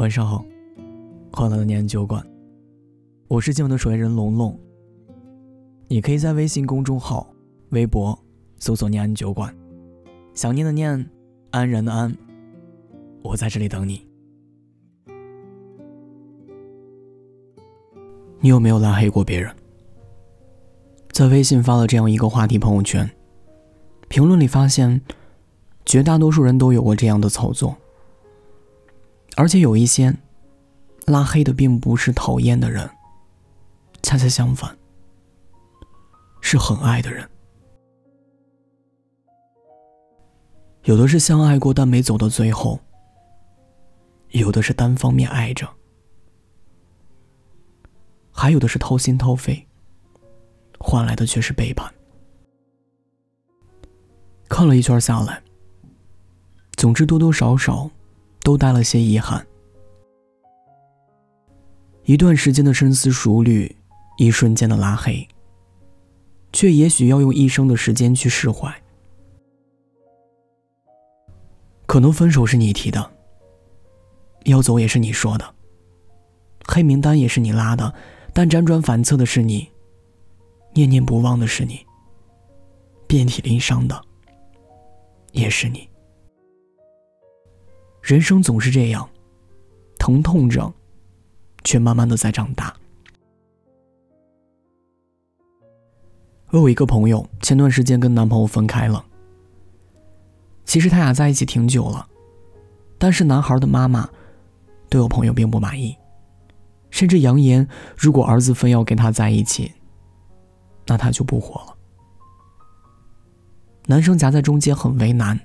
晚上好，欢乐的念酒馆，我是今晚的守夜人龙龙。你可以在微信公众号、微博搜索“念安酒馆”，想念的念，安然的安，我在这里等你。你有没有拉黑过别人？在微信发了这样一个话题朋友圈，评论里发现，绝大多数人都有过这样的操作。而且有一些拉黑的并不是讨厌的人，恰恰相反，是很爱的人。有的是相爱过但没走到最后，有的是单方面爱着，还有的是掏心掏肺，换来的却是背叛。看了一圈下来，总之多多少少。都带了些遗憾。一段时间的深思熟虑，一瞬间的拉黑，却也许要用一生的时间去释怀。可能分手是你提的，要走也是你说的，黑名单也是你拉的，但辗转反侧的是你，念念不忘的是你，遍体鳞伤的也是你。人生总是这样，疼痛着，却慢慢的在长大。我有一个朋友，前段时间跟男朋友分开了。其实他俩在一起挺久了，但是男孩的妈妈对我朋友并不满意，甚至扬言，如果儿子非要跟他在一起，那他就不活了。男生夹在中间，很为难。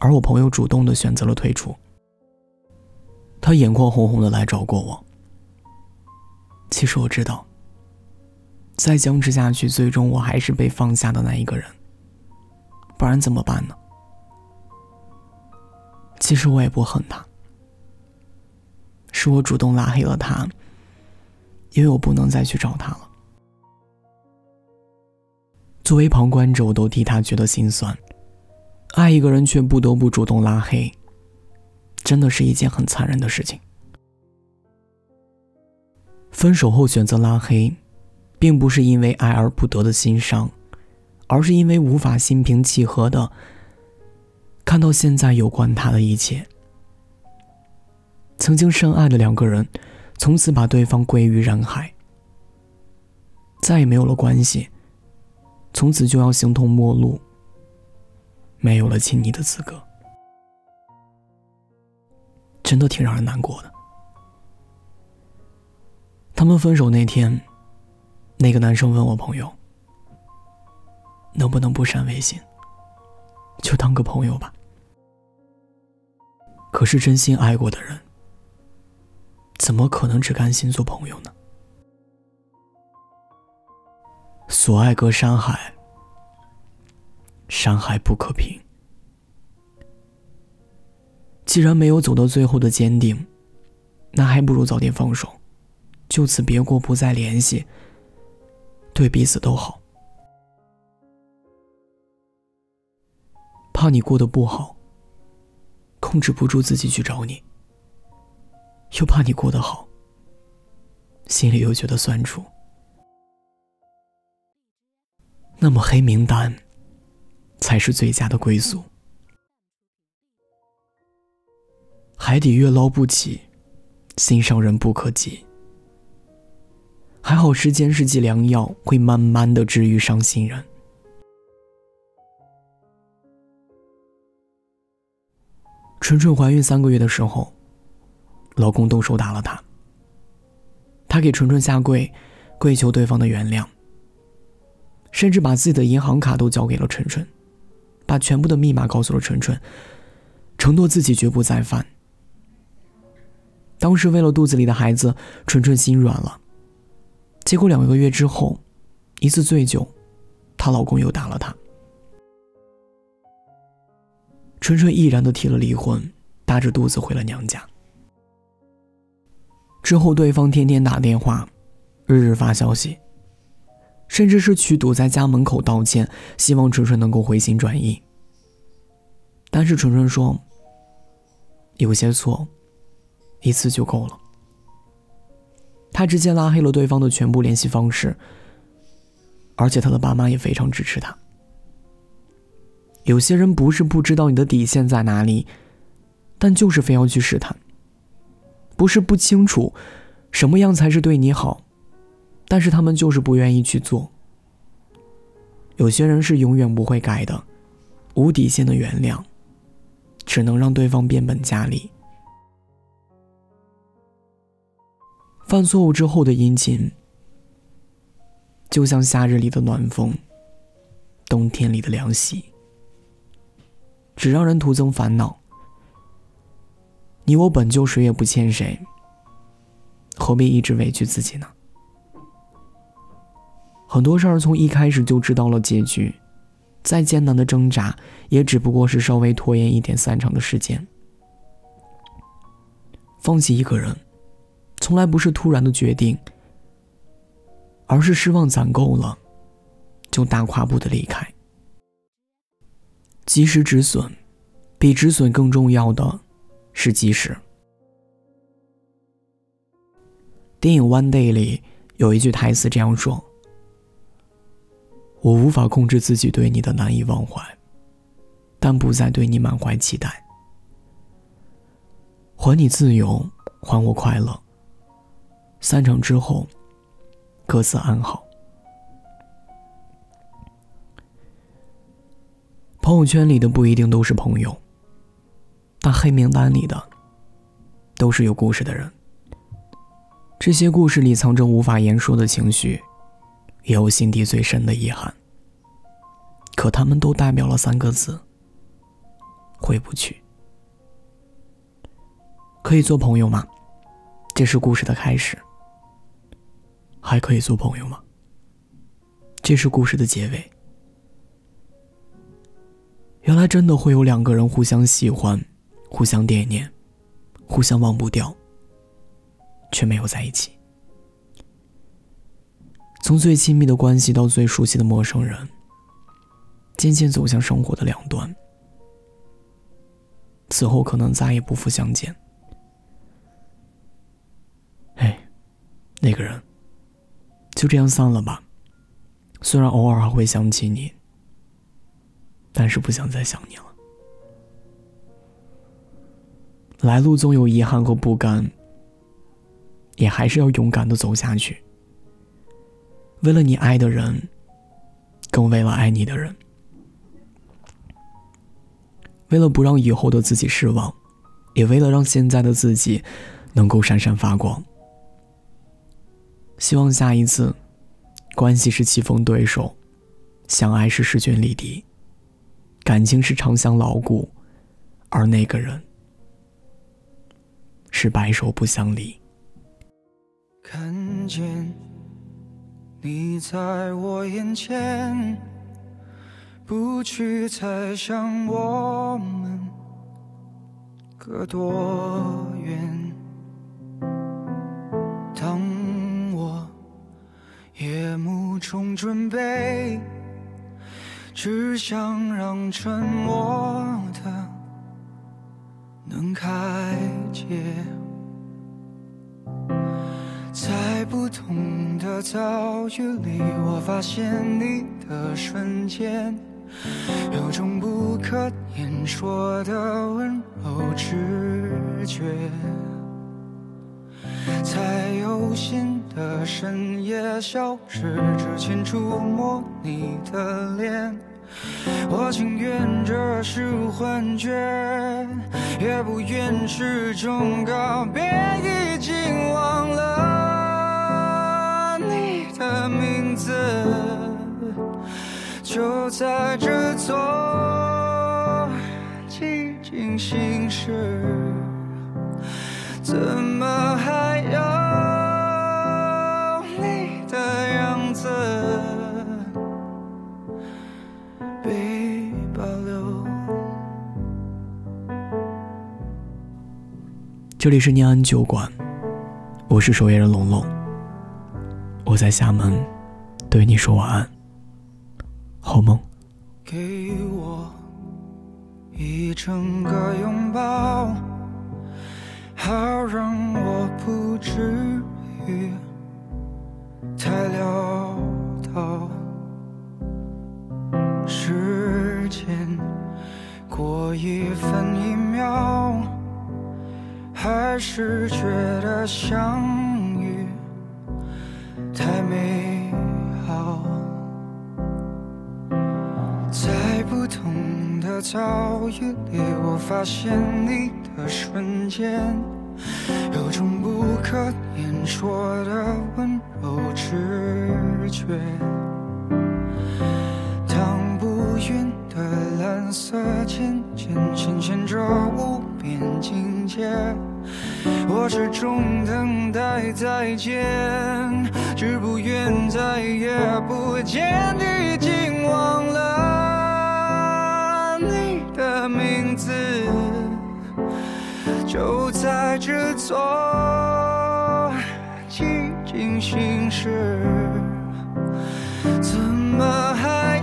而我朋友主动的选择了退出。他眼眶红红的来找过我。其实我知道，再僵持下去，最终我还是被放下的那一个人。不然怎么办呢？其实我也不恨他，是我主动拉黑了他，因为我不能再去找他了。作为旁观者，我都替他觉得心酸。爱一个人却不得不主动拉黑，真的是一件很残忍的事情。分手后选择拉黑，并不是因为爱而不得的心伤，而是因为无法心平气和的看到现在有关他的一切。曾经深爱的两个人，从此把对方归于人海，再也没有了关系，从此就要形同陌路。没有了亲昵的资格，真的挺让人难过的。他们分手那天，那个男生问我朋友：“能不能不删微信，就当个朋友吧？”可是真心爱过的人，怎么可能只甘心做朋友呢？所爱隔山海。伤害不可平。既然没有走到最后的坚定，那还不如早点放手，就此别过，不再联系，对彼此都好。怕你过得不好，控制不住自己去找你，又怕你过得好，心里又觉得酸楚。那么黑名单。才是最佳的归宿。海底月捞不起，心上人不可及。还好时间是剂良药，会慢慢的治愈伤心人。纯纯怀孕三个月的时候，老公动手打了她。她给纯纯下跪，跪求对方的原谅，甚至把自己的银行卡都交给了纯纯。把全部的密码告诉了纯纯，承诺自己绝不再犯。当时为了肚子里的孩子，纯纯心软了。结果两个月之后，一次醉酒，她老公又打了她。纯纯毅然的提了离婚，大着肚子回了娘家。之后，对方天天打电话，日日发消息。甚至是去堵在家门口道歉，希望纯纯能够回心转意。但是纯纯说：“有些错，一次就够了。他直接拉黑了对方的全部联系方式，而且他的爸妈也非常支持他。有些人不是不知道你的底线在哪里，但就是非要去试探；不是不清楚什么样才是对你好，但是他们就是不愿意去做。有些人是永远不会改的，无底线的原谅，只能让对方变本加厉。犯错误之后的殷勤，就像夏日里的暖风，冬天里的凉席，只让人徒增烦恼。你我本就谁也不欠谁，何必一直委屈自己呢？很多事儿从一开始就知道了结局，再艰难的挣扎，也只不过是稍微拖延一点散场的时间。放弃一个人，从来不是突然的决定，而是失望攒够了，就大跨步的离开。及时止损，比止损更重要的是及时。电影《One Day》里有一句台词这样说。我无法控制自己对你的难以忘怀，但不再对你满怀期待。还你自由，还我快乐。散场之后，各自安好。朋友圈里的不一定都是朋友，但黑名单里的都是有故事的人。这些故事里藏着无法言说的情绪。也有心底最深的遗憾，可他们都代表了三个字：回不去。可以做朋友吗？这是故事的开始。还可以做朋友吗？这是故事的结尾。原来真的会有两个人互相喜欢，互相惦念，互相忘不掉，却没有在一起。从最亲密的关系到最熟悉的陌生人，渐渐走向生活的两端，此后可能再也不复相见。哎，那个人，就这样散了吧。虽然偶尔还会想起你，但是不想再想你了。来路总有遗憾和不甘，也还是要勇敢的走下去。为了你爱的人，更为了爱你的人，为了不让以后的自己失望，也为了让现在的自己能够闪闪发光。希望下一次，关系是棋逢对手，相爱是势均力敌，感情是长相牢固，而那个人是白首不相离。看见。你在我眼前，不去猜想我们隔多远。当我夜幕中准备，只想让沉默的能开解。同的遭遇里，我发现你的瞬间，有种不可言说的温柔直觉。在有心的深夜消失之前触摸你的脸，我情愿这是幻觉，也不愿是种告别，已经忘了。的名字就在这座寂静心事，怎么还有你的样子被保留？这里是念安酒馆，我是守夜人龙龙。我在厦门，对你说晚安，好梦。给我一整个拥抱，好让我不至于太潦倒。时间过一分一秒，还是觉得想太美好。在不同的遭遇里，我发现你的瞬间，有种不可言说的温柔直觉。当不云的蓝色渐渐显现着无边境界，我始终等待再见，只不愿再也不见，已经忘了你的名字，就在这座寂静心事，怎么还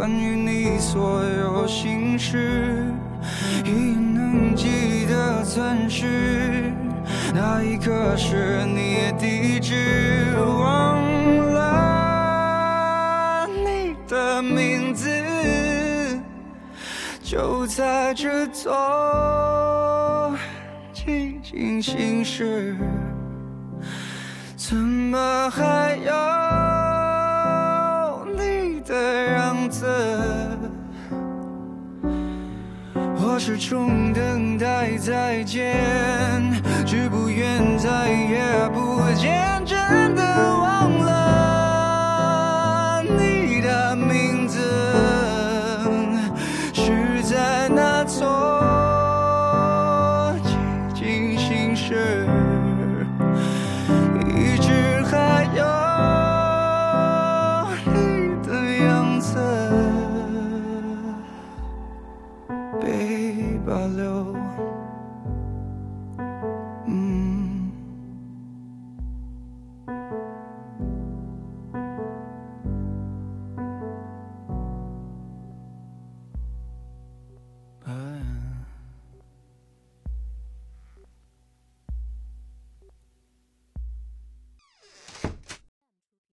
关于你所有心事，已能记得钻石，那一刻是你地址，忘了你的名字，就在这座寂静心事。怎么还有色？我始终等待再见，只不愿再也不见，Baby.